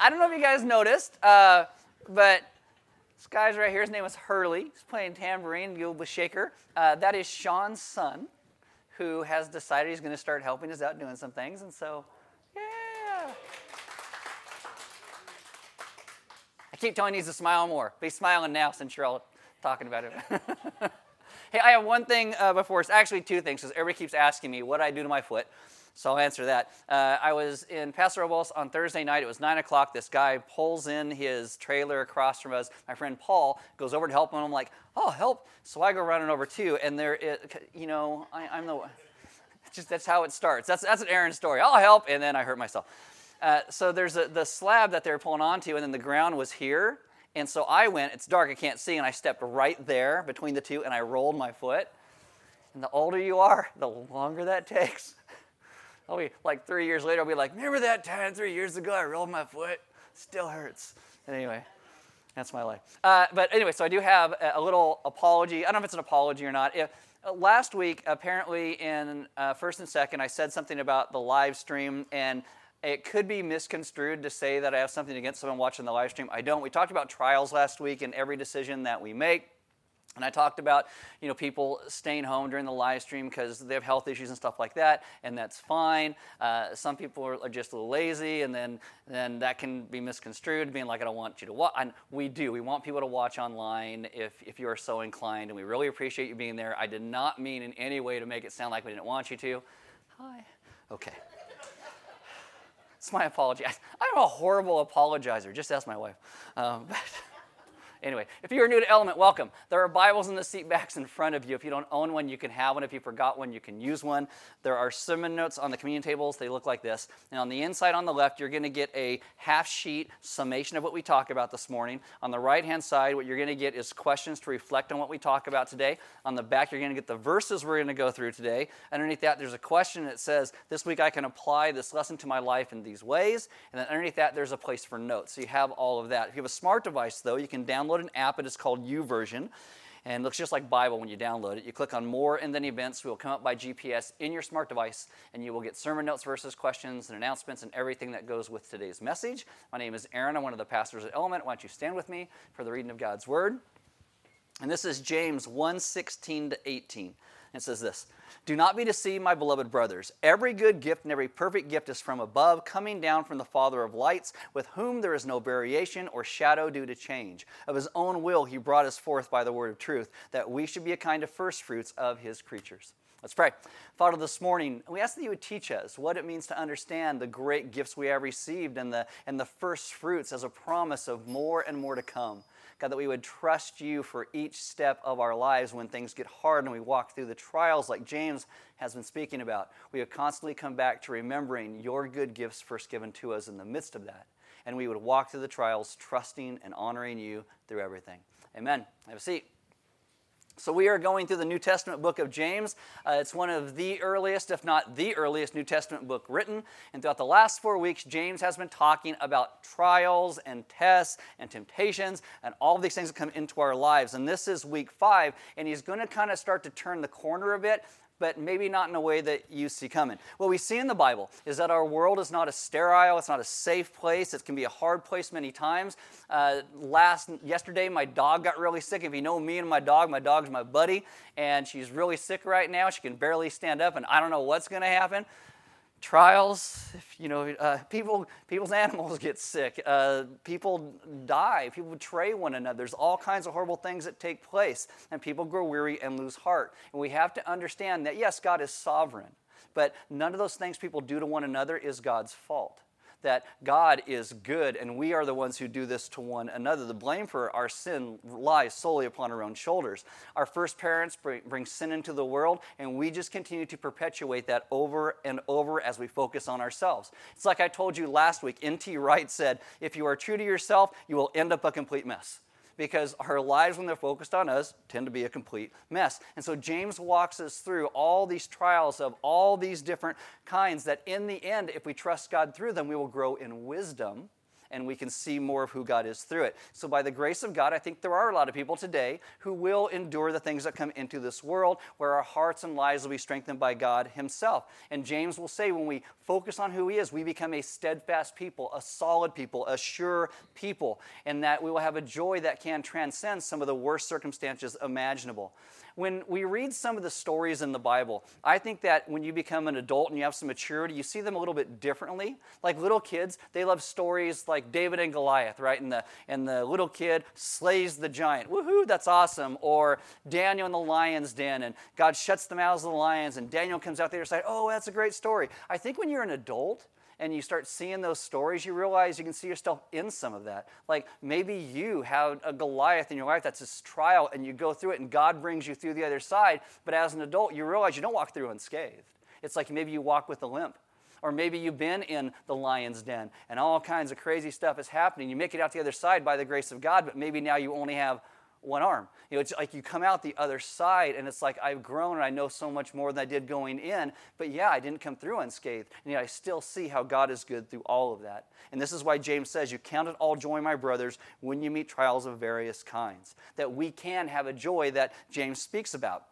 I don't know if you guys noticed, uh, but this guy's right here. His name is Hurley. He's playing tambourine, with shaker. Uh, that is Sean's son, who has decided he's going to start helping us out doing some things. And so, yeah. I keep telling you to smile more. Be smiling now since you're all talking about it. hey, I have one thing uh, before us. Actually, two things, because everybody keeps asking me what I do to my foot. So I'll answer that. Uh, I was in Paso Robles on Thursday night. It was 9 o'clock. This guy pulls in his trailer across from us. My friend Paul goes over to help him. I'm like, oh, help. So I go running over too. And there, you know, I, I'm the, just that's how it starts. That's, that's an Aaron story. I'll help. And then I hurt myself. Uh, so there's a, the slab that they were pulling onto, and then the ground was here. And so I went, it's dark, I can't see, and I stepped right there between the two, and I rolled my foot. And the older you are, the longer that takes. I'll be like three years later, I'll be like, remember that time three years ago I rolled my foot? Still hurts. Anyway, that's my life. Uh, but anyway, so I do have a, a, little apology. I don't know if it's an apology or not. If, uh, last week, apparently in uh, first and second, I said something about the live stream, and it could be misconstrued to say that I have something against someone watching the live stream. I don't. We talked about trials last week and every decision that we make. And I talked about, you know, people staying home during the live stream because they have health issues and stuff like that, and that's fine. Uh, some people are, are, just a little lazy, and then, then that can be misconstrued, being like, I don't want you to watch. And we do. We want people to watch online if, if you are so inclined, and we really appreciate you being there. I did not mean in any way to make it sound like we didn't want you to. Hi. Okay. It's my apology. I'm a horrible apologizer. Just ask my wife. Um, but, Anyway, if you're new to Element, welcome. There are Bibles in the seat backs in front of you. If you don't own one, you can have one. If you forgot one, you can use one. There are sermon notes on the communion tables. They look like this. And on the inside on the left, you're going to get a half sheet summation of what we talk about this morning. On the right hand side, what you're going to get is questions to reflect on what we talk about today. On the back, you're going to get the verses we're going to go through today. Underneath that, there's a question that says, This week I can apply this lesson to my life in these ways. And then underneath that, there's a place for notes. So you have all of that. If you have a smart device, though, you can download download an app. It is called YouVersion. And looks just like Bible when you download it. You click on More and then Events. We will come up by GPS in your smart device, and you will get sermon notes, verses, questions, and announcements, and everything that goes with today's message. My name is Aaron. I'm one of the pastors at Element. Why don't you stand with me for the reading of God's Word? And this is James 1 16 to 18. It says this Do not be deceived, my beloved brothers. Every good gift and every perfect gift is from above, coming down from the Father of lights, with whom there is no variation or shadow due to change. Of his own will, he brought us forth by the word of truth, that we should be a kind of firstfruits of his creatures. Let's pray. Father, this morning, we ask that you would teach us what it means to understand the great gifts we have received and the, and the first fruits as a promise of more and more to come. God, that we would trust you for each step of our lives when things get hard and we walk through the trials like James has been speaking about. We would constantly come back to remembering your good gifts first given to us in the midst of that. And we would walk through the trials trusting and honoring you through everything. Amen. Have a seat. So, we are going through the New Testament book of James. Uh, it's one of the earliest, if not the earliest, New Testament book written. And throughout the last four weeks, James has been talking about trials and tests and temptations and all of these things that come into our lives. And this is week five, and he's going to kind of start to turn the corner a bit but maybe not in a way that you see coming. What we see in the Bible is that our world is not a sterile, it's not a safe place. It can be a hard place many times. Uh, last yesterday, my dog got really sick. If you know me and my dog, my dog's my buddy, and she's really sick right now. She can barely stand up, and I don't know what's going to happen trials you know uh, people people's animals get sick uh, people die people betray one another. There's all kinds of horrible things that take place and people grow weary and lose heart. And we have to understand that yes god is sovereign but none of those things people do to one another is god's fault that God is good and we are the ones who do this to one another. The blame for our sin lies solely upon our own shoulders. Our first parents bring, sin into the world and we just continue to perpetuate that over and over as we focus on ourselves. It's like I told you last week. N.T. Wright said, if you are true to yourself, you will end up a complete mess because our lives, when they're focused on us, tend to be a complete mess. And so James walks us through all these trials of all these different kinds that in the end, if we trust God through them, we will grow in wisdom and we can see more of who God is through it. So, by the grace of God, I think there are a lot of people today who will endure the things that come into this world where our hearts and lives will be strengthened by God Himself. And James will say, when we focus on who He is, we become a steadfast people, a solid people, a sure people, and that we will have a joy that can transcend some of the worst circumstances imaginable when we read some of the stories in the Bible, I think that when you become an adult and you have some maturity, you see them a little bit differently. Like little kids, they love stories like David and Goliath, right? And the, and the little kid slays the giant. Woohoo, that's awesome. Or Daniel in the lion's den, and God shuts the mouths of the lions, and Daniel comes out the other side. Oh, that's a great story. I think when you're an adult, and you start seeing those stories, you realize you can see yourself in some of that. Like maybe you have a Goliath in your life that's this trial and you go through it and God brings you through the other side, but as an adult, you realize you don't walk through unscathed. It's like maybe you walk with a limp. Or maybe you've been in the lion's den and all kinds of crazy stuff is happening. You make it out the other side by the grace of God, but maybe now you only have one arm. You know, it's like you come out the other side and it's like I've grown and I know so much more than I did going in. But yeah, I didn't come through unscathed. And yet I still see how God is good through all of that. And this is why James says, You count it all joy, my brothers, when you meet trials of various kinds. That we can have a joy that James speaks about.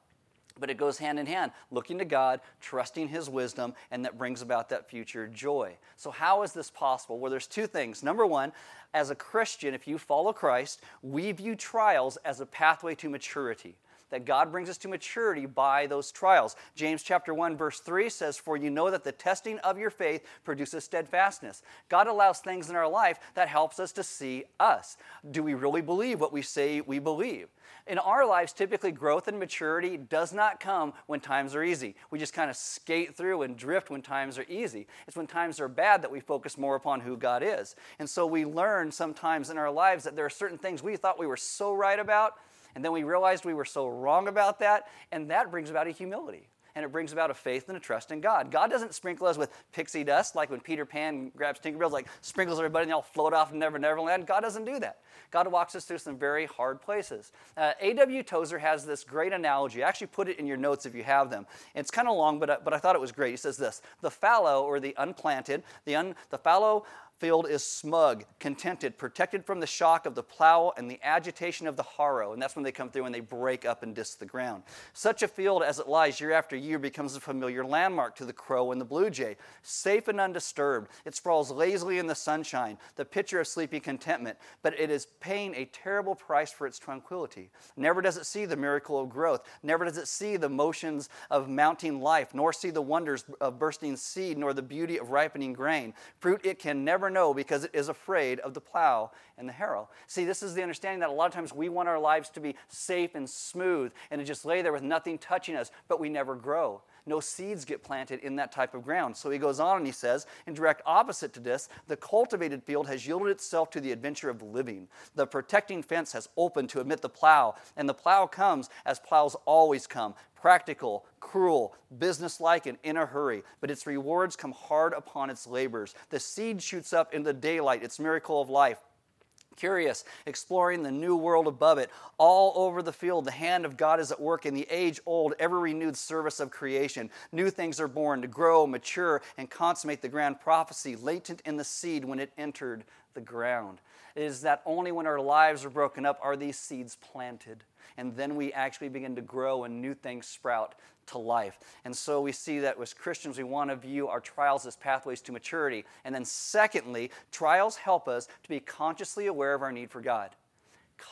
But it goes hand in hand, looking to God, trusting His wisdom, and that brings about that future joy. So, how is this possible? Well, there's two things. Number one, as a Christian, if you follow Christ, we view trials as a pathway to maturity. That God brings us to maturity by those trials. James chapter 1 verse 3 says, "For you know that the testing of your faith produces steadfastness." God allows things in our life that helps us to see us. Do we really believe what we say we believe? In our lives, typically growth and maturity does not come when times are easy. We just kind of skate through and drift when times are easy. It's when times are bad that we focus more upon who God is. And so we learn sometimes in our lives that there are certain things we thought we were so right about, and then we realized we were so wrong about that, and that brings about a humility and it brings about a faith and a trust in God. God doesn't sprinkle us with pixie dust like when Peter Pan grabs Tinkerbell, like sprinkles everybody and they all float off in Never Never Land. God doesn't do that. God walks us through some very hard places. Uh, A.W. Tozer has this great analogy. I actually put it in your notes if you have them. It's kind of long, but, uh, but I thought it was great. He says this The fallow, or the unplanted, the, un, the fallow field is smug, contented, protected from the shock of the plow and the agitation of the harrow. And that's when they come through and they break up and disc the ground. Such a field as it lies year after year becomes a familiar landmark to the crow and the blue jay. Safe and undisturbed, it sprawls lazily in the sunshine, the picture of sleepy contentment, but it is paying a terrible price for its tranquility. Never does it see the miracle of growth, never does it see the motions of mounting life, nor see the wonders of bursting seed, nor the beauty of ripening grain. Fruit it can never never know because it is afraid of the plow and the harrow. See, this is the understanding that a lot of times we want our lives to be safe and smooth and to just lay there with nothing touching us, but we never grow. No seeds get planted in that type of ground. So he goes on and he says, in direct opposite to this, the cultivated field has yielded itself to the adventure of living. The protecting fence has opened to admit the plow, and the plow comes as plows always come practical, cruel, businesslike, and in a hurry, but its rewards come hard upon its labors. The seed shoots up in the daylight, its miracle of life. Curious, exploring the new world above it. All over the field, the hand of God is at work in the age old, ever renewed service of creation. New things are born to grow, mature, and consummate the grand prophecy latent in the seed when it entered the ground. It is that only when our lives are broken up are these seeds planted and then we actually begin to grow and new things sprout to life. And so we see that as Christians, we want to view our trials as pathways to maturity. And then, secondly, trials help us to be consciously aware of our need for God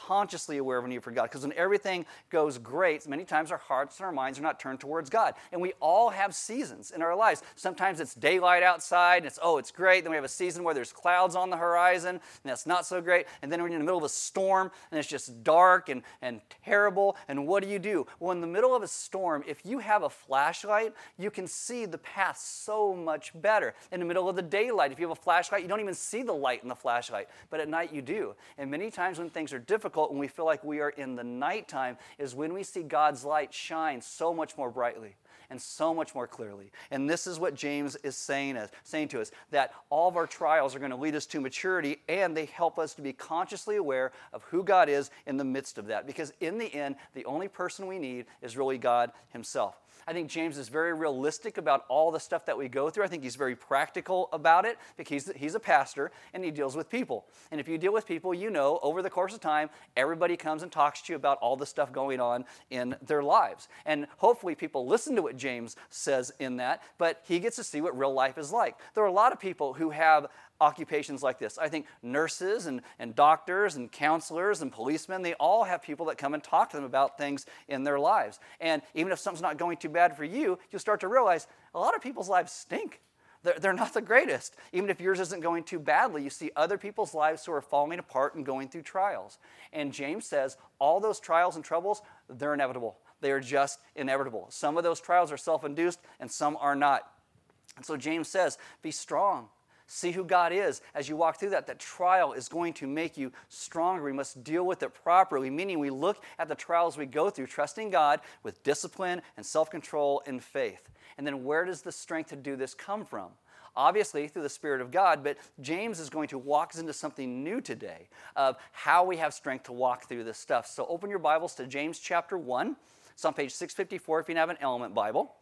consciously aware of a need for God. Because when everything goes great, many times our hearts and our minds are not turned towards God. And we all have seasons in our lives. Sometimes it's daylight outside, and it's, oh, it's great. Then we have a season where there's clouds on the horizon, and that's not so great. And then we're in the middle of a storm, and it's just dark and, and terrible. And what do you do? Well, in the middle of a storm, if you have a flashlight, you can see the path so much better. In the middle of the daylight, if you have a flashlight, you don't even see the light in the flashlight. But at night, you do. And many times when things are difficult, when we feel like we are in the nighttime, is when we see God's light shine so much more brightly and so much more clearly. And this is what James is saying, us, saying to us that all of our trials are going to lead us to maturity and they help us to be consciously aware of who God is in the midst of that. Because in the end, the only person we need is really God Himself. I think James is very realistic about all the stuff that we go through. I think he's very practical about it because he's, a pastor and he deals with people. And if you deal with people, you know over the course of time, everybody comes and talks to you about all the stuff going on in their lives. And hopefully, people listen to what James says in that, but he gets to see what real life is like. There are a lot of people who have occupations like this. I think nurses and, and doctors and counselors and policemen, they all have people that come and talk to them about things in their lives. And even if something's not going too bad for you, you'll start to realize a lot of people's lives stink. They're, not the greatest. Even if yours isn't going too badly, you see other people's lives who are falling apart and going through trials. And James says all those trials and troubles, they're inevitable. They are just inevitable. Some of those trials are self induced and some are not. And so James says, be strong See who God is as you walk through that. That trial is going to make you stronger. We must deal with it properly, meaning we look at the trials we go through, trusting God with discipline and self control and faith. And then where does the strength to do this come from? Obviously, through the Spirit of God, but James is going to walk us into something new today of how we have strength to walk through this stuff. So open your Bibles to James chapter 1. It's on page 654 if you have an element Bible.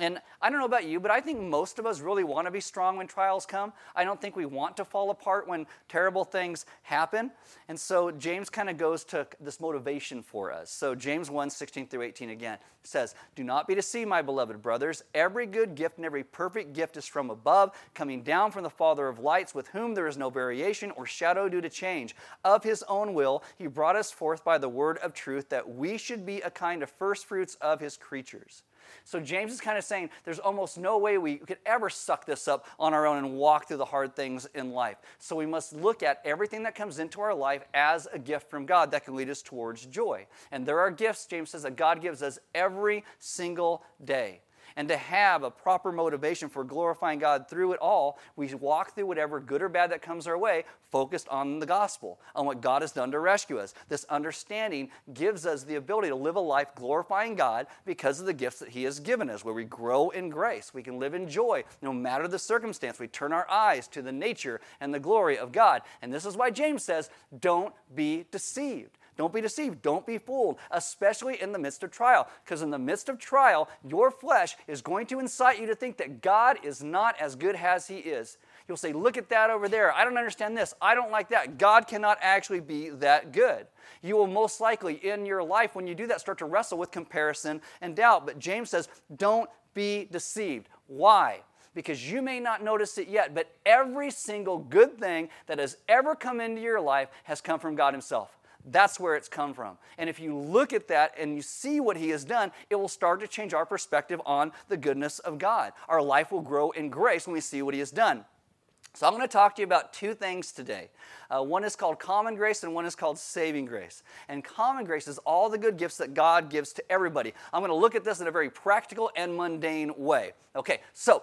And I don't know about you, but I think most of us really want to be strong when trials come. I don't think we want to fall apart when terrible things happen. And so James kind of goes to this motivation for us. So James 1 16 through 18 again says, Do not be deceived, my beloved brothers. Every good gift and every perfect gift is from above, coming down from the Father of lights, with whom there is no variation or shadow due to change. Of his own will, he brought us forth by the word of truth, that we should be a kind of firstfruits of his creatures. So James is kind of saying there's almost no way we could ever suck this up on our own and walk through the hard things in life. So we must look at everything that comes into our life as a gift from God that can lead us towards joy. And there are gifts, James says, that God gives us every single day and to have a proper motivation for glorifying God through it all, we walk through whatever good or bad that comes our way, focused on the gospel, on what God has done to rescue us. This understanding gives us the ability to live a life glorifying God because of the gifts that He has given us, where we grow in grace. We can live in joy no matter the circumstance. We turn our eyes to the nature and the glory of God. And this is why James says, don't be deceived. Don't be deceived. Don't be fooled, especially in the midst of trial. Because in the midst of trial, your flesh is going to incite you to think that God is not as good as He is. You'll say, Look at that over there. I don't understand this. I don't like that. God cannot actually be that good. You will most likely in your life, when you do that, start to wrestle with comparison and doubt. But James says, Don't be deceived. Why? because you may not notice it yet, but every single good thing that has ever come into your life has come from God Himself. That's where it's come from. And if you look at that and you see what He has done, it will start to change our perspective on the goodness of God. Our life will grow in grace when we see what He has done. So, I'm going to talk to you about two things today. Uh, one is called common grace, and one is called saving grace. And common grace is all the good gifts that God gives to everybody. I'm going to look at this in a very practical and mundane way. Okay, so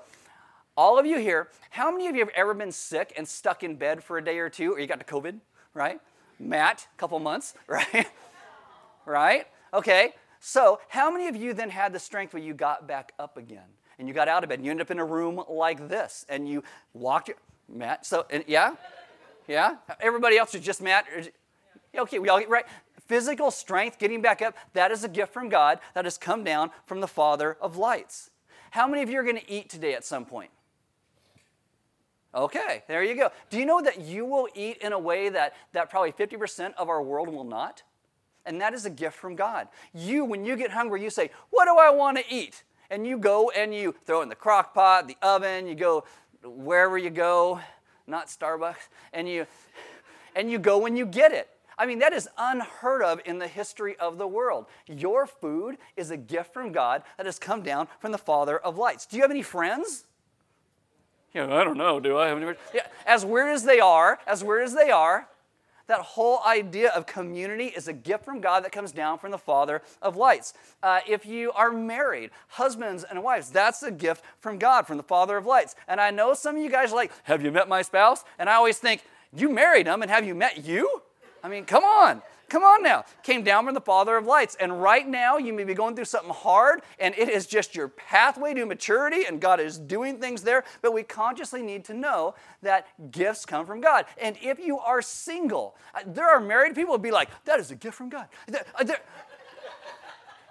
all of you here, how many of you have ever been sick and stuck in bed for a day or two, or you got the COVID, right? Matt, couple months, right? right? Okay. So, how many of you then had the strength where you got back up again and you got out of bed and you ended up in a room like this and you walked Matt? So, and, yeah? Yeah? Everybody else is just Matt? Okay, we all get right. Physical strength, getting back up, that is a gift from God that has come down from the Father of lights. How many of you are going to eat today at some point? Okay, there you go. Do you know that you will eat in a way that, that probably 50% of our world will not? And that is a gift from God. You, when you get hungry, you say, What do I want to eat? And you go and you throw in the crock pot, the oven, you go wherever you go, not Starbucks, and you and you go when you get it. I mean, that is unheard of in the history of the world. Your food is a gift from God that has come down from the Father of lights. Do you have any friends? You know, I don't know, do I have any? Yeah, as weird as they are, as weird as they are, that whole idea of community is a gift from God that comes down from the Father of lights. Uh, if you are married, husbands and wives, that's a gift from God, from the Father of lights. And I know some of you guys are like, Have you met my spouse? And I always think, You married him, and have you met you? I mean, come on. Come on now. Came down from the Father of lights. And right now, you may be going through something hard, and it is just your pathway to maturity, and God is doing things there. But we consciously need to know that gifts come from God. And if you are single, uh, there are married people who be like, that is a gift from God.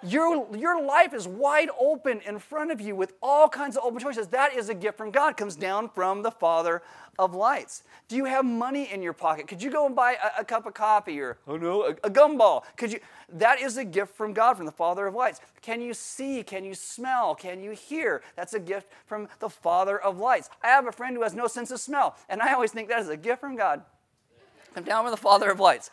Your, your life is wide open in front of you with all kinds of open choices. That is a gift from God, comes down from the Father of lights. Do you have money in your pocket? Could you go and buy a, a cup of coffee or, oh no, a, a gumball? Could you? That is a gift from God, from the Father of lights. Can you see? Can you smell? Can you hear? That's a gift from the Father of lights. I have a friend who has no sense of smell, and I always think that is a gift from God. Come down with the Father of lights.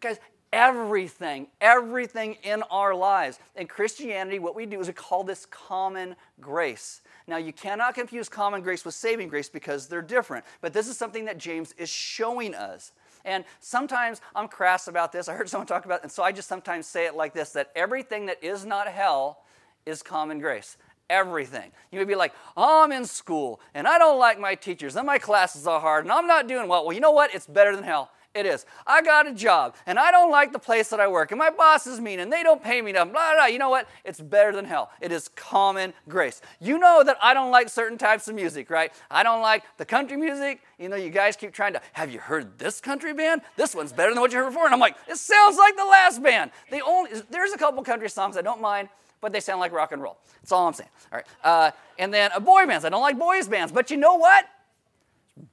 Guys, everything, everything in our lives. In Christianity, what we do is we call this common grace. Now, you cannot confuse common grace with saving grace because they're different, but this is something that James is showing us. And sometimes I'm crass about this. I heard someone talk about it, and so I just sometimes say it like this that everything that is not hell is common grace everything. You may be like, oh, I'm in school and I don't like my teachers and my classes are hard and I'm not doing well. Well, you know what? It's better than hell. It is. I got a job and I don't like the place that I work and my boss is mean and they don't pay me enough. Blah, blah, blah. You know what? It's better than hell. It is common grace. You know that I don't like certain types of music, right? I don't like the country music. You know, you guys keep trying to, have you heard this country band? This one's better than what you heard before. And I'm like, it sounds like the last band. The only, there's a couple country songs I don't mind but they sound like rock and roll. That's all I'm saying. All right. Uh, and then a boy bands. I don't like boys bands, but you know what?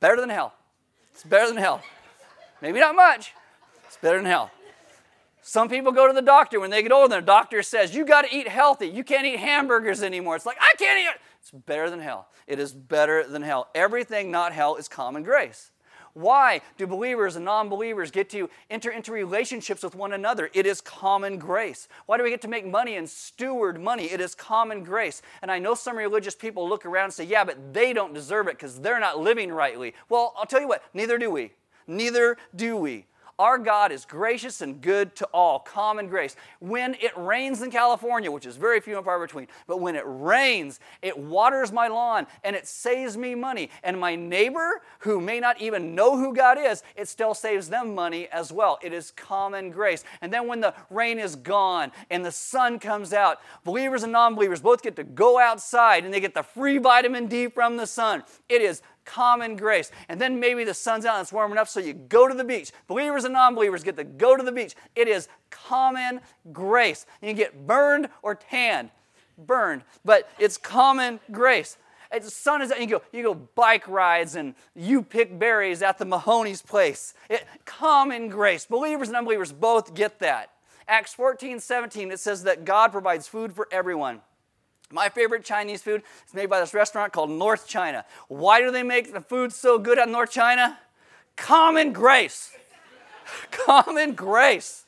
Better than hell. It's better than hell. Maybe not much, It's better than hell. Some people go to the doctor when they get older, and the doctor says, You got to eat healthy. You can't eat hamburgers anymore. It's like, I can't eat. It's better than hell. It is better than hell. Everything not hell is common grace. Why do believers and non believers get to enter into relationships with one another? It is common grace. Why do we get to make money and steward money? It is common grace. And I know some religious people look around and say, yeah, but they don't deserve it because they're not living rightly. Well, I'll tell you what, neither do we. Neither do we. Our God is gracious and good to all, common grace. When it rains in California, which is very few and far between, but when it rains, it waters my lawn and it saves me money. And my neighbor, who may not even know who God is, it still saves them money as well. It is common grace. And then when the rain is gone and the sun comes out, believers and non believers both get to go outside and they get the free vitamin D from the sun. It is common grace. And then maybe the sun's out and it's warm enough, so you go to the beach. Believers and non believers get to go to the beach. It is common grace. You can get burned or tanned. Burned, but it's common grace. the sun is out, you go, you go bike rides and you pick berries at the Mahoney's place. It, common grace. Believers and unbelievers both get that. Acts 14, 17, it says that God provides food for everyone. My favorite Chinese food is made by this restaurant called North China. Why do they make the food so good at North China? Common grace. Common grace.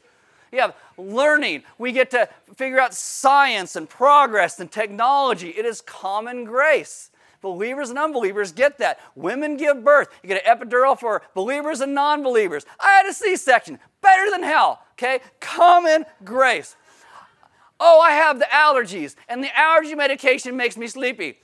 You have learning. We get to figure out science and progress and technology. It is common grace. Believers and unbelievers get that. Women give birth. You get an epidural for believers and non believers. I had a C section. Better than hell. Okay? Common grace. Oh, I have the allergies, and the allergy medication makes me sleepy.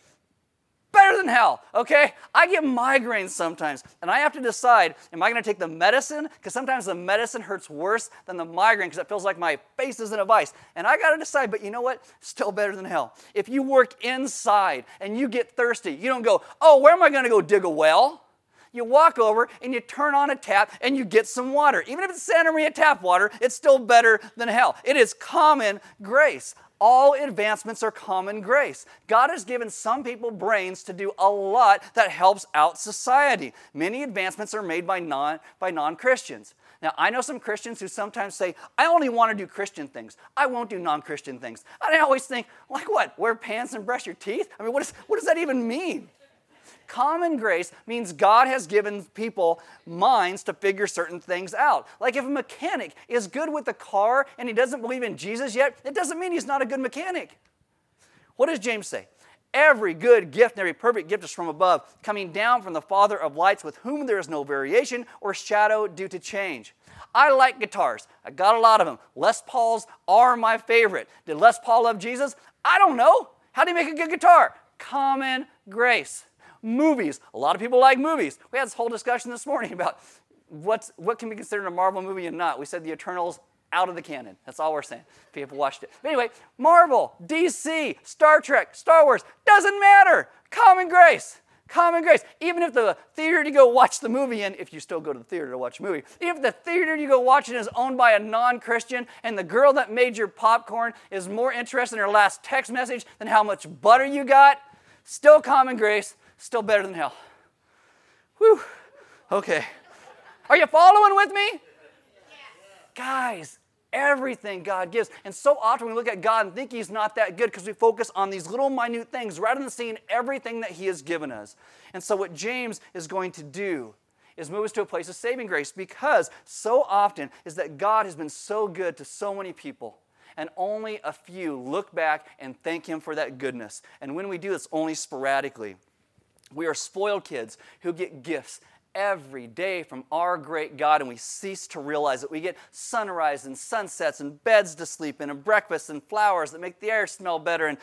Better than hell, okay? I get migraines sometimes, and I have to decide am I gonna take the medicine? Because sometimes the medicine hurts worse than the migraine because it feels like my face is in a vice. And I gotta decide, but you know what? Still better than hell. If you work inside and you get thirsty, you don't go, oh, where am I gonna go dig a well? You walk over and you turn on a tap and you get some water. Even if it's Santa Maria tap water, it's still better than hell. It is common grace. All advancements are common grace. God has given some people brains to do a lot that helps out society. Many advancements are made by non by non-Christians. Now, I know some Christians who sometimes say, I only want to do Christian things. I won't do non Christian things. And I always think, like what? Wear pants and brush your teeth? I mean, what, is, what does that even mean? Common grace means God has given people minds to figure certain things out. Like if a mechanic is good with the car and he doesn't believe in Jesus yet, it doesn't mean he's not a good mechanic. What does James say? Every good gift and every perfect gift is from above, coming down from the Father of lights, with whom there is no variation or shadow due to change. I like guitars. I got a lot of them. Les Pauls are my favorite. Did Les Paul love Jesus? I don't know. How do you make a good guitar? Common grace. Movies. A lot of people like movies. We had this whole discussion this morning about what's, what can be considered a Marvel movie and not. We said the Eternals out of the canon. That's all we're saying. People watched it. But anyway, Marvel, DC, Star Trek, Star Wars, doesn't matter. Common grace. Common grace. Even if the theater you go watch the movie in, if you still go to the theater to watch a movie, if the theater you go watch it is owned by a non Christian and the girl that made your popcorn is more interested in her last text message than how much butter you got, still common grace, still better than hell. Whew. Okay. Are you following with me? Guys, everything God gives. And so often we look at God and think He's not that good because we focus on these little minute things rather than seeing everything that He has given us. And so, what James is going to do is move us to a place of saving grace because so often is that God has been so good to so many people. And only a few look back and thank Him for that goodness. And when we do, it's only sporadically. We are spoiled kids who get gifts every day from our great God, and we cease to realize that we get sunrise and sunsets and beds to sleep in and breakfasts and flowers that make the air smell better and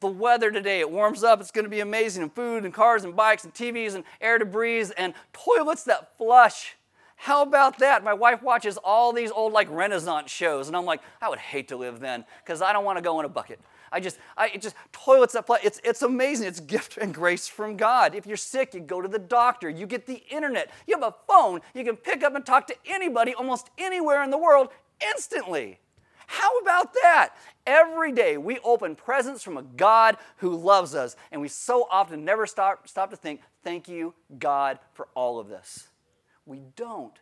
the weather today it warms up it's going to be amazing and food and cars and bikes and tvs and air to breathe and toilets that flush. How about that? My wife watches all these old like renaissance shows and i'm like i would hate to live then because i don't want to go in a bucket I just, I just toilets that play. It's, it's amazing. It's gift and grace from God. If you're sick, you go to the doctor. You get the internet. You have a phone. You can pick up and talk to anybody almost anywhere in the world instantly. How about that? Every day we open presents from a God who loves us, and we so often never stop, stop to think, thank you, God, for all of this. We don't.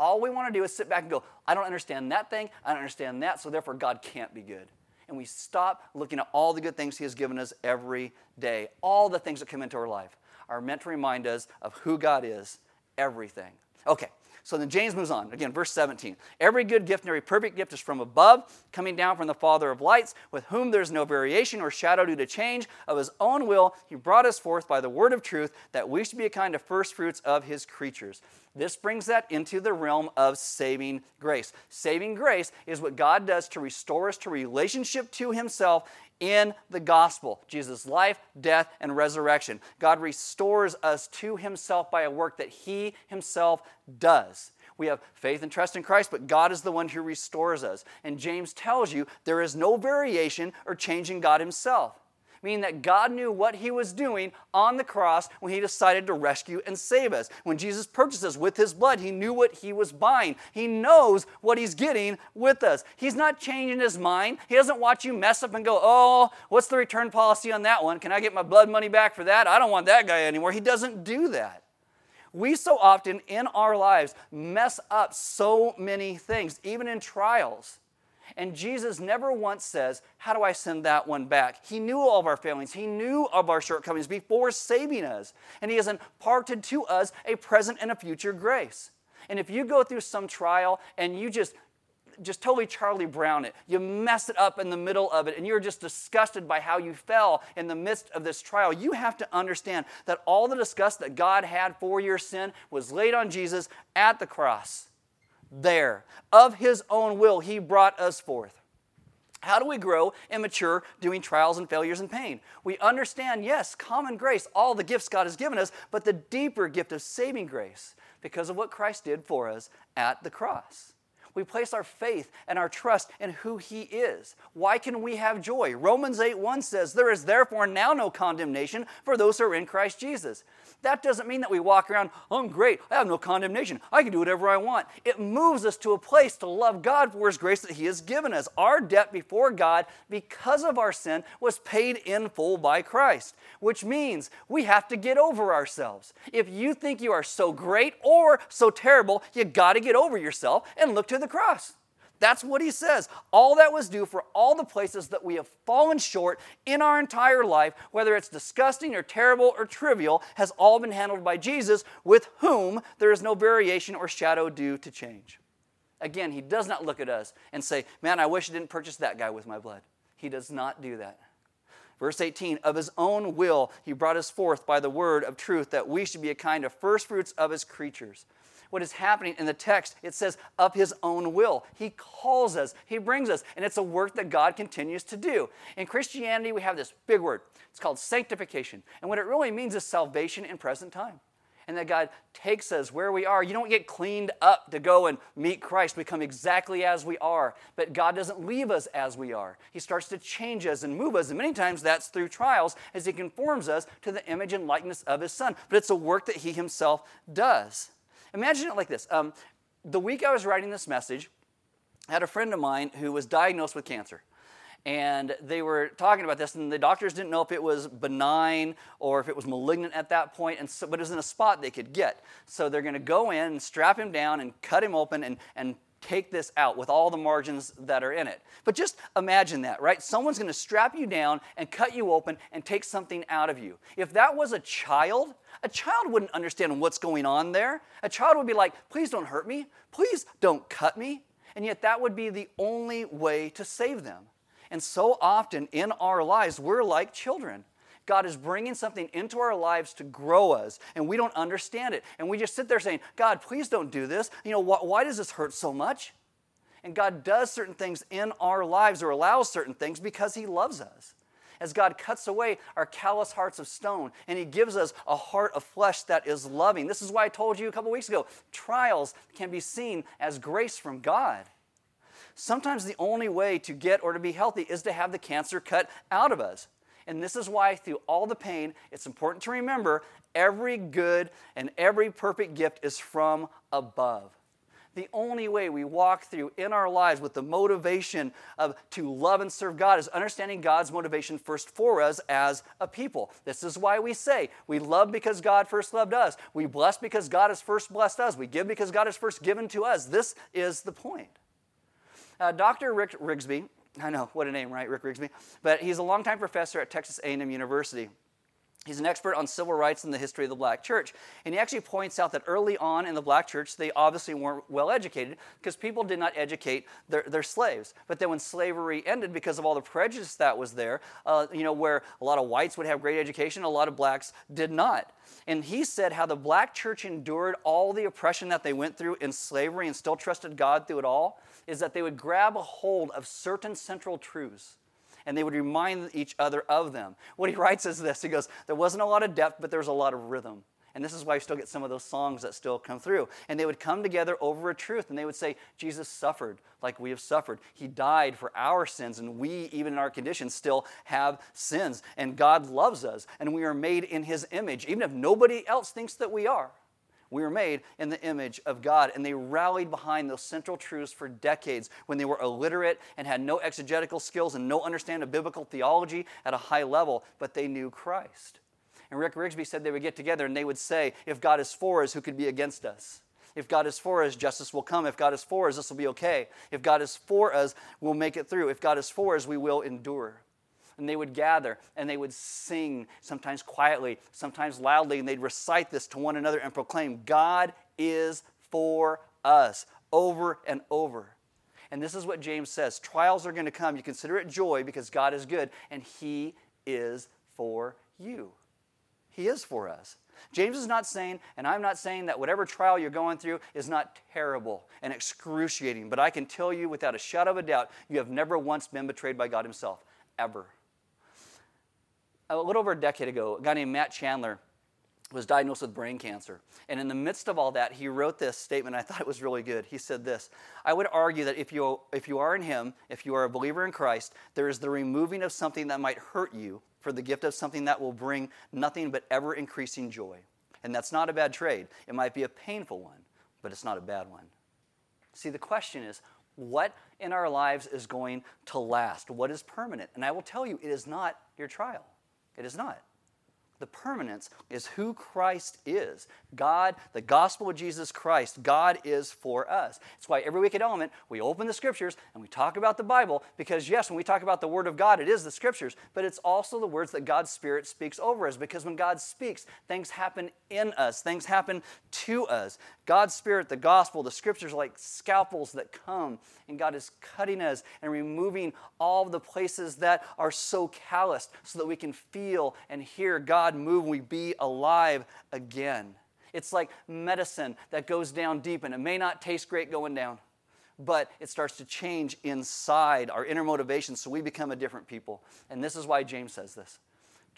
All we want to do is sit back and go, I don't understand that thing, I don't understand that, so therefore God can't be good and we stop looking at all the good things He has given us every day. All the things that come into our life are meant to remind us of who God is, everything. Okay, so then James moves on. Again, verse 17. Every good gift and every perfect gift is from above, coming down from the Father of lights, with whom there is no variation or shadow due to change. Of his own will, he brought us forth by the word of truth, that we should be a kind of first fruits of his creatures. This brings that into the realm of saving grace. Saving grace is what God does to restore us to relationship to himself in the gospel Jesus' life, death, and resurrection. God restores us to Himself by a work that He Himself does. We have faith and trust in Christ, but God is the one who restores us. And James tells you there is no variation or change in God Himself meaning that God knew what he was doing on the cross when he decided to rescue and save us. When Jesus purchased us with his blood, he knew what he was buying. He knows what he's getting with us. He's not changing his mind. He doesn't watch you mess up and go, oh, what's the return policy on that one? Can I get my blood money back for that? I don't want that guy anymore. He doesn't do that. We so often in our lives mess up so many things, even in trials. And Jesus never once says, How do I send that one back? He knew all of our failings, He knew of our shortcomings before saving us. And He has imparted to us a present and a future grace. And if you go through some trial and you just just totally Charlie Brown it. You mess it up in the middle of it, and you're just disgusted by how you fell in the midst of this trial. You have to understand that all the disgust that God had for your sin was laid on Jesus at the cross there. Of his own will, he brought us forth. How do we grow and mature doing trials and failures and pain? We understand, yes, common grace, all the gifts God has given us, but the deeper gift of saving grace because of what Christ did for us at the cross. We place our faith and our trust in who He is. Why can we have joy? Romans 8 1 says, There is therefore now no condemnation for those who are in Christ Jesus. That doesn't mean that we walk around, oh, I'm great, I have no condemnation, I can do whatever I want. It moves us to a place to love God for His grace that He has given us. Our debt before God, because of our sin, was paid in full by Christ, which means we have to get over ourselves. If you think you are so great or so terrible, you got to get over yourself and look to the cross. That's what he says. All that was due for all the places that we have fallen short in our entire life, whether it's disgusting or terrible or trivial, has all been handled by Jesus, with whom there is no variation or shadow due to change. Again, he does not look at us and say, Man, I wish I didn't purchase that guy with my blood. He does not do that. Verse 18, of his own will, he brought us forth by the word of truth that we should be a kind of firstfruits of his creatures what is happening in the text. It says, of his own will. He calls us, he brings us, and it's a work that God continues to do. In Christianity, we have this big word. It's called sanctification. And what it really means is salvation in present time. and that God takes us where we are. You don't get cleaned up to go and meet Christ, become exactly as we are. But God doesn't leave us as we are. He starts to change us and move us. And many times that's through trials as He conforms us to the image and likeness of His Son. But it's a work that He Himself does. Imagine it like this um, The week I was writing this message, I had a friend of mine who was diagnosed with cancer and they were talking about this, and the doctors didn't know if it was benign or if it was malignant at that point, and so, but it was in a spot they could get. So they're going to go in and strap him down and cut him open and, and take this out with all the margins that are in it. But just imagine that, right? Someone's going to strap you down and cut you open and take something out of you. If that was a child, a child wouldn't understand what's going on there. A child would be like, please don't hurt me. Please don't cut me. And yet that would be the only way to save them. And so often in our lives, we're like children. God is bringing something into our lives to grow us, and we don't understand it. And we just sit there saying, God, please don't do this. You know, wh- why does this hurt so much? And God does certain things in our lives or allows certain things because He loves us. As God cuts away our callous hearts of stone and He gives us a heart of flesh that is loving. This is why I told you a couple weeks ago trials can be seen as grace from God. Sometimes the only way to get or to be healthy is to have the cancer cut out of us. And this is why, through all the pain, it's important to remember every good and every perfect gift is from above. The only way we walk through in our lives with the motivation of to love and serve God is understanding God's motivation first for us as a people. This is why we say we love because God first loved us. We bless because God has first blessed us. We give because God has first given to us. This is the point. Uh, Dr. Rick Rigsby, I know, what a name, right? Rick Rigsby. But he's a longtime professor at Texas A&M University. He's an expert on civil rights and the history of the black church. And he actually points out that early on in the black church, they obviously weren't well educated because people did not educate their, their slaves. But then when slavery ended, because of all the prejudice that was there, uh, you know, where a lot of whites would have great education, a lot of blacks did not. And he said how the black church endured all the oppression that they went through in slavery and still trusted God through it all is that they would grab a hold of certain central truths and they would remind each other of them. What he writes is this He goes, There wasn't a lot of depth, but there was a lot of rhythm. And this is why you still get some of those songs that still come through. And they would come together over a truth and they would say, Jesus suffered like we have suffered. He died for our sins, and we, even in our condition, still have sins. And God loves us, and we are made in His image, even if nobody else thinks that we are. We were made in the image of God. And they rallied behind those central truths for decades when they were illiterate and had no exegetical skills and no understanding of biblical theology at a high level, but they knew Christ. And Rick Rigsby said they would get together and they would say, If God is for us, who could be against us? If God is for us, justice will come. If God is for us, this will be okay. If God is for us, we'll make it through. If God is for us, we will endure and they would gather and they would sing, sometimes quietly, sometimes loudly, and they'd recite this to one another and proclaim, God is for us, over and over. And this is what James says trials are going to come. You consider it joy because God is good and He is for you. He is for us. James is not saying, and I'm not saying that whatever trial you're going through is not terrible and excruciating, but I can tell you without a shadow of a doubt, you have never once been betrayed by God Himself, ever a little over a decade ago, a guy named Matt Chandler was diagnosed with brain cancer. And in the midst of all that, he wrote this statement. I thought it was really good. He said this I would argue that if you, if you are in Him, if you are a believer in Christ, there is the removing of something that might hurt you for the gift of something that will bring nothing but ever increasing joy. And that's not a bad trade. It might be a painful one, but it's not a bad one. See, the question is what in our lives is going to last? What is permanent? And I will tell you, it is not your trial. It is not. The permanence is who Christ is. God, the gospel of Jesus Christ, God is for us. That's why every week at Element, we open the scriptures and we talk about the Bible because, yes, when we talk about the Word of God, it is the scriptures, but it's also the words that God's Spirit speaks over us because when God speaks, things happen in us, things happen to us. God's Spirit, the gospel, the scriptures are like scalpels that come, and God is cutting us and removing all the places that are so calloused so that we can feel and hear God move and we be alive again. It's like medicine that goes down deep, and it may not taste great going down, but it starts to change inside our inner motivation so we become a different people. And this is why James says this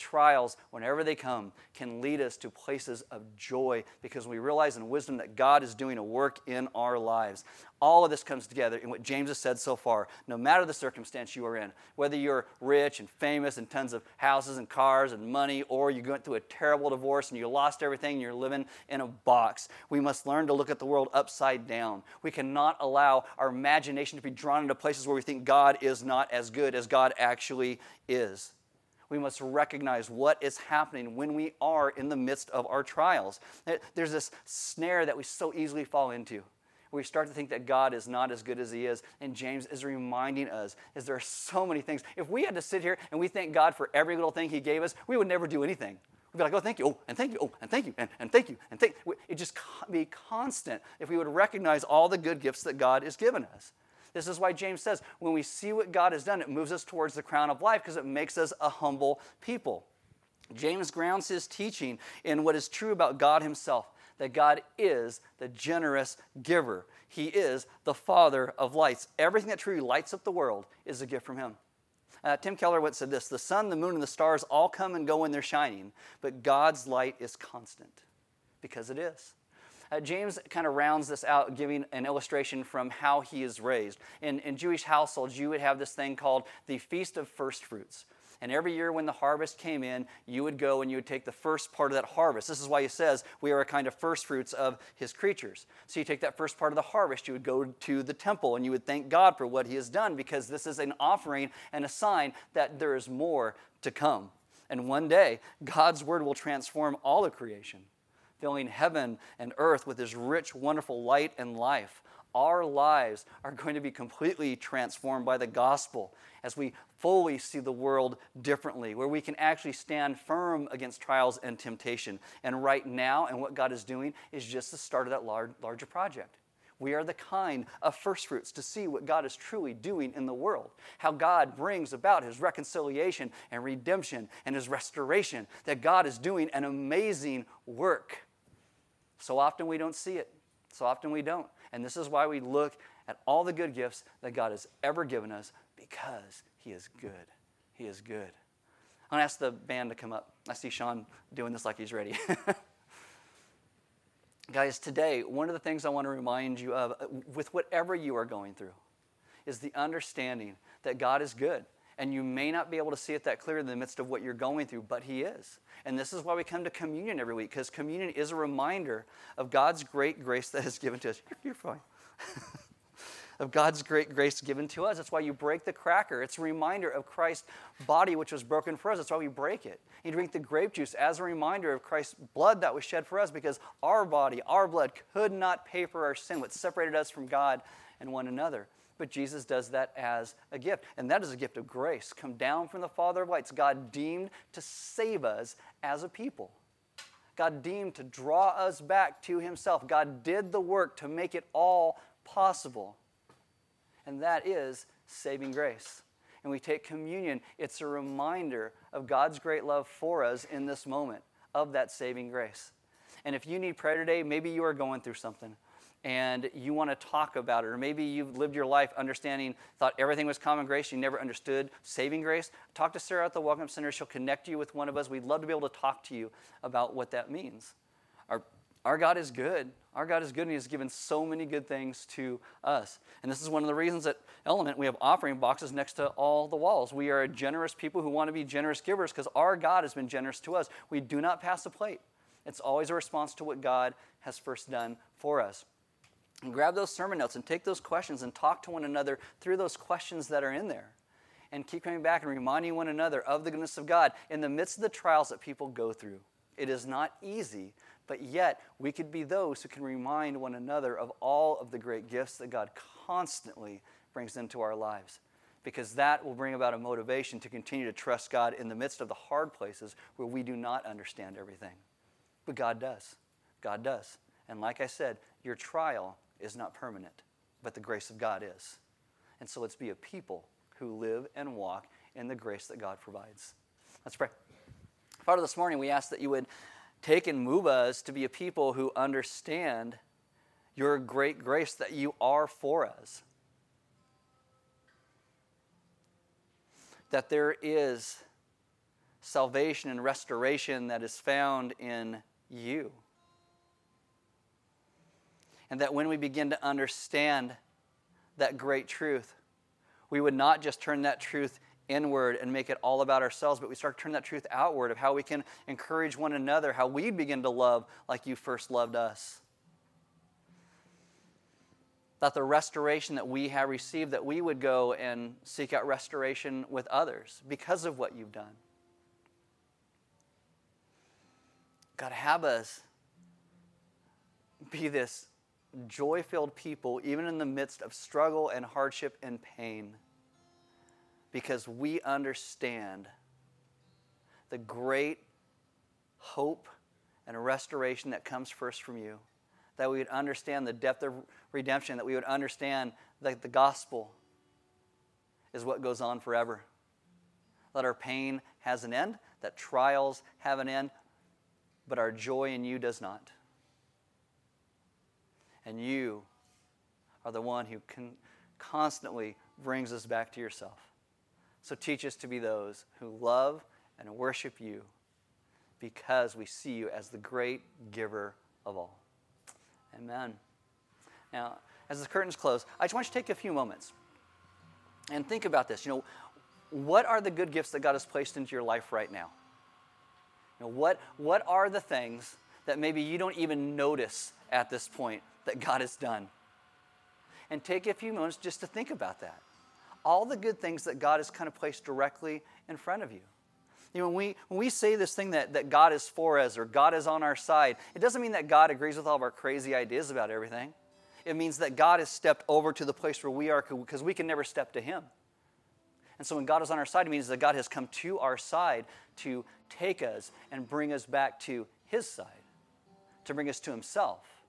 trials, whenever they come, can lead us to places of joy because we realize in wisdom that God is doing a work in our lives. All of this comes together in what James has said so far. No matter the circumstance you are in, whether you're rich and famous and tons of houses and cars and money, or you're going through a terrible divorce and you lost everything and you're living in a box, we must learn to look at the world upside down. We cannot allow our imagination to be drawn into places where we think God is not as good as God actually is we must recognize what is happening when we are in the midst of our trials. There's this snare that we so easily fall into. We start to think that God is not as good as He is. And James is reminding us is there are so many things. If we had to sit here and we thank God for every little thing He gave us, we would never do anything. We'd be like, oh, thank you, oh, and thank you, oh, and thank you, and, and thank you, and thank. It just be constant if we would recognize all the good gifts that God has given us. This is why James says, when we see what God has done, it moves us towards the crown of life because it makes us a humble people. James grounds his teaching in what is true about God himself that God is the generous giver. He is the Father of lights. Everything that truly lights up the world is a gift from Him. Uh, Tim Keller once said this The sun, the moon, and the stars all come and go when they're shining, but God's light is constant because it is. Uh, James kind of rounds this out, giving an illustration from how he is raised. In, in Jewish households, you would have this thing called the Feast of First Fruits. And every year when the harvest came in, you would go and you would take the first part of that harvest. This is why he says we are a kind of first fruits of his creatures. So you take that first part of the harvest, you would go to the temple and you would thank God for what he has done because this is an offering and a sign that there is more to come. And one day, God's word will transform all of creation filling heaven and earth with His rich, wonderful light and life. Our lives are going to be completely transformed by the gospel as we fully see the world differently, where we can actually stand firm against trials and temptation. And right now, and what God is doing is just the start of that large, larger project. We are the kind of first fruits to see what God is truly doing in the world. How God brings about his reconciliation and redemption and his restoration. That God is doing an amazing work. So often we don't see it. So often we don't. And this is why we look at all the good gifts that God has ever given us because He is good. He is good. I'm going to ask the band to come up. I see Sean doing this like he's ready. Guys, today, one of the things I want to remind you of, with whatever you are going through, is the understanding that God is good and you may not be able to see it that clearly in the midst of what you're going through, but He is. And this is why we come to communion every week, because communion is a reminder of God's great grace that is given to us. You're, fine. of God's great grace given to us. That's why you break the cracker. It's a reminder of Christ's body, which was broken for us. That's why we break it. You drink the grape juice as a reminder of Christ's blood that was shed for us, because our body, our blood, could not pay for our sin, what separated us from God and one another but Jesus does that as a gift. And that is a gift of grace, come down from the Father of lights. God deemed to save us as a people. God deemed to draw us back to Himself. God did the work to make it all possible. And that is saving grace. And we take communion, it's a reminder of God's great love for us in this moment, of that saving grace. And if you need prayer today, maybe you are going through something and you want to talk about it, or maybe you've lived your life understanding, thought everything was common grace, you never understood saving grace, talk to Sarah at the Welcome Center. She'll connect you with one of us. We'd love to be able to talk to you about what that means. Our, our God is good. Our God is good, and He has given so many good things to us. And this is one of the reasons at Element we have offering boxes next to all the walls. We are a generous people who want to be generous givers because our God has been generous to us. We do not pass a plate. It's always a response to what God has first done for us. And grab those sermon notes and take those questions and talk to one another through those questions that are in there. And keep coming back and reminding one another of the goodness of God in the midst of the trials that people go through. It is not easy, but yet we could be those who can remind one another of all of the great gifts that God constantly brings into our lives. Because that will bring about a motivation to continue to trust God in the midst of the hard places where we do not understand everything. But God does. God does. And like I said, your trial is not permanent, but the grace of God is. And so let's be a people who live and walk in the grace that God provides. Let's pray. Father, this morning we ask that you would take and move us to be a people who understand your great grace that you are for us. That there is salvation and restoration that is found in you. And that when we begin to understand that great truth, we would not just turn that truth inward and make it all about ourselves, but we start to turn that truth outward of how we can encourage one another, how we begin to love like you first loved us. That the restoration that we have received, that we would go and seek out restoration with others because of what you've done. God, have us be this joy filled people, even in the midst of struggle and hardship and pain, because we understand the great hope and restoration that comes first from you. That we would understand the depth of redemption, that we would understand that the gospel is what goes on forever. That our pain has an end, that trials have an end, but our joy in you does not. And you are the one who can constantly brings us back to yourself. So teach us to be those who love and worship you because we see you as the great giver of all. Amen. Now, as the curtains close, I just want you to take a few moments and think about this. You know, what are the good gifts that God has placed into your life right now? You know, what, what are the things that maybe you don't even notice at this point that God has done. And take a few moments just to think about that. All the good things that God has kind of placed directly in front of you. You know, when we, when we say this thing that, that God is for us or God is on our side, it doesn't mean that God agrees with all of our crazy ideas about everything. It means that God has stepped over to the place where we are because we can never step to Him. And so when God is on our side, it means that God has come to our side to take us and bring us back to His side, to bring us to Himself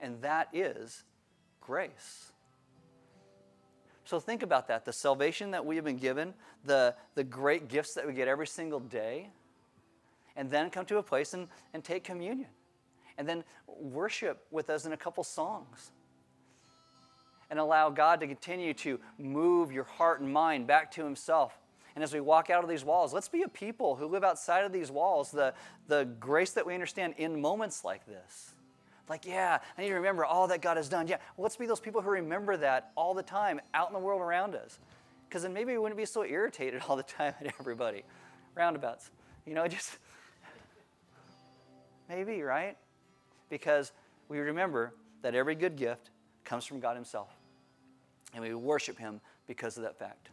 and that is grace. So think about that the salvation that we have been given, the, the great gifts that we get every single day, and then come to a place and, and take communion. And then worship with us in a couple songs. And allow God to continue to move your heart and mind back to Himself. And as we walk out of these walls, let's be a people who live outside of these walls, the, the grace that we understand in moments like this. Like, yeah, I need to remember all that God has done. Yeah, well, let's be those people who remember that all the time out in the world around us. Because then maybe we wouldn't be so irritated all the time at everybody. Roundabouts. You know, just maybe, right? Because we remember that every good gift comes from God Himself. And we worship Him because of that fact.